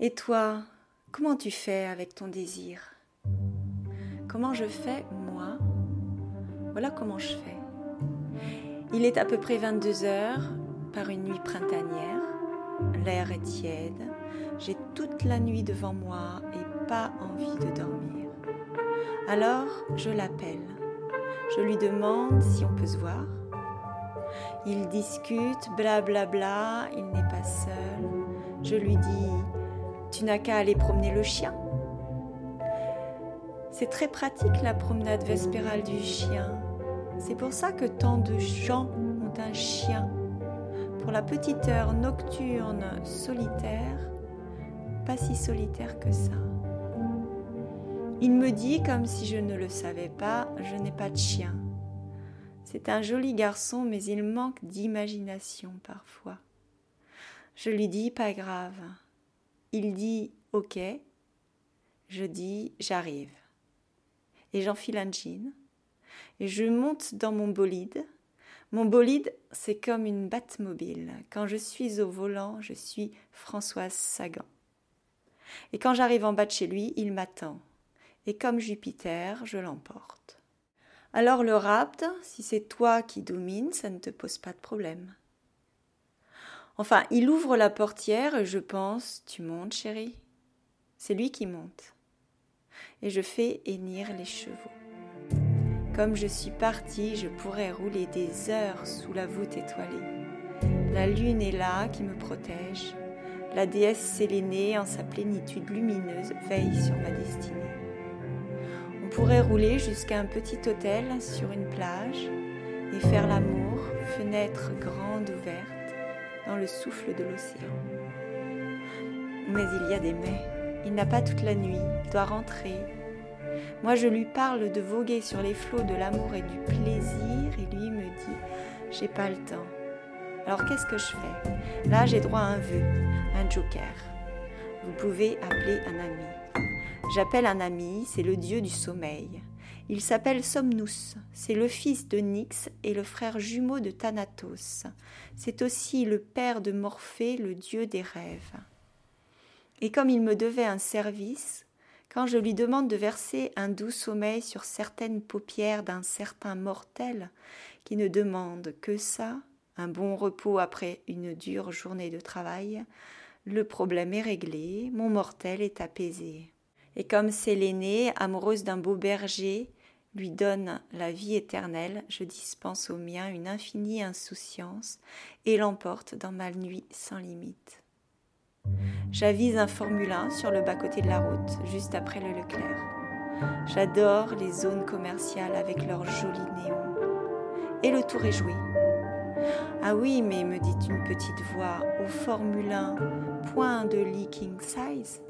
Et toi, comment tu fais avec ton désir? Comment je fais, moi? Voilà comment je fais. Il est à peu près 22 heures par une nuit printanière. L'air est tiède. J'ai toute la nuit devant moi et pas envie de dormir. Alors, je l'appelle. Je lui demande si on peut se voir. Il discute, blablabla, bla bla, il n'est pas seul. Je lui dis Tu n'as qu'à aller promener le chien. C'est très pratique la promenade vespérale du chien. C'est pour ça que tant de gens ont un chien. Pour la petite heure nocturne solitaire, pas si solitaire que ça. Il me dit, comme si je ne le savais pas, je n'ai pas de chien. C'est un joli garçon, mais il manque d'imagination parfois. Je lui dis pas grave. Il dit ok. Je dis j'arrive. Et j'enfile un jean. Et je monte dans mon bolide. Mon bolide, c'est comme une mobile. Quand je suis au volant, je suis Françoise Sagan. Et quand j'arrive en bas de chez lui, il m'attend. Et comme Jupiter, je l'emporte. Alors le rapt, si c'est toi qui domines, ça ne te pose pas de problème. Enfin, il ouvre la portière et je pense Tu montes, chérie? C'est lui qui monte. Et je fais hennir les chevaux. Comme je suis partie, je pourrais rouler des heures sous la voûte étoilée. La lune est là qui me protège. La déesse Sélénée, en sa plénitude lumineuse, veille sur ma destinée. On pourrait rouler jusqu'à un petit hôtel sur une plage et faire l'amour, fenêtre grande ouverte, dans le souffle de l'océan. Mais il y a des mais. Il n'a pas toute la nuit, il doit rentrer. Moi, je lui parle de voguer sur les flots de l'amour et du plaisir, et lui me dit J'ai pas le temps. Alors qu'est-ce que je fais? Là, j'ai droit à un vœu, un joker. Vous pouvez appeler un ami. J'appelle un ami, c'est le dieu du sommeil. Il s'appelle Somnus, c'est le fils de Nyx et le frère jumeau de Thanatos. C'est aussi le père de Morphée, le dieu des rêves. Et comme il me devait un service, quand je lui demande de verser un doux sommeil sur certaines paupières d'un certain mortel qui ne demande que ça, un bon repos après une dure journée de travail, le problème est réglé, mon mortel est apaisé. Et comme Sélénée, amoureuse d'un beau berger, lui donne la vie éternelle, je dispense au mien une infinie insouciance et l'emporte dans ma nuit sans limite. J'avise un Formule 1 sur le bas-côté de la route, juste après le Leclerc. J'adore les zones commerciales avec leurs jolis néons. Et le tour est joué. Ah oui, mais me dit une petite voix, au Formule 1, point de leaking size.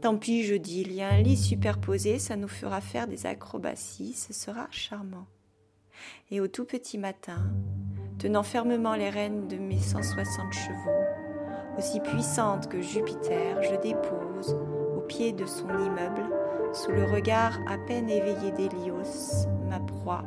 Tant pis, je dis, il y a un lit superposé, ça nous fera faire des acrobaties, ce sera charmant. Et au tout petit matin, tenant fermement les rênes de mes 160 chevaux, aussi puissante que Jupiter, je dépose, au pied de son immeuble, sous le regard à peine éveillé d'Hélios, ma proie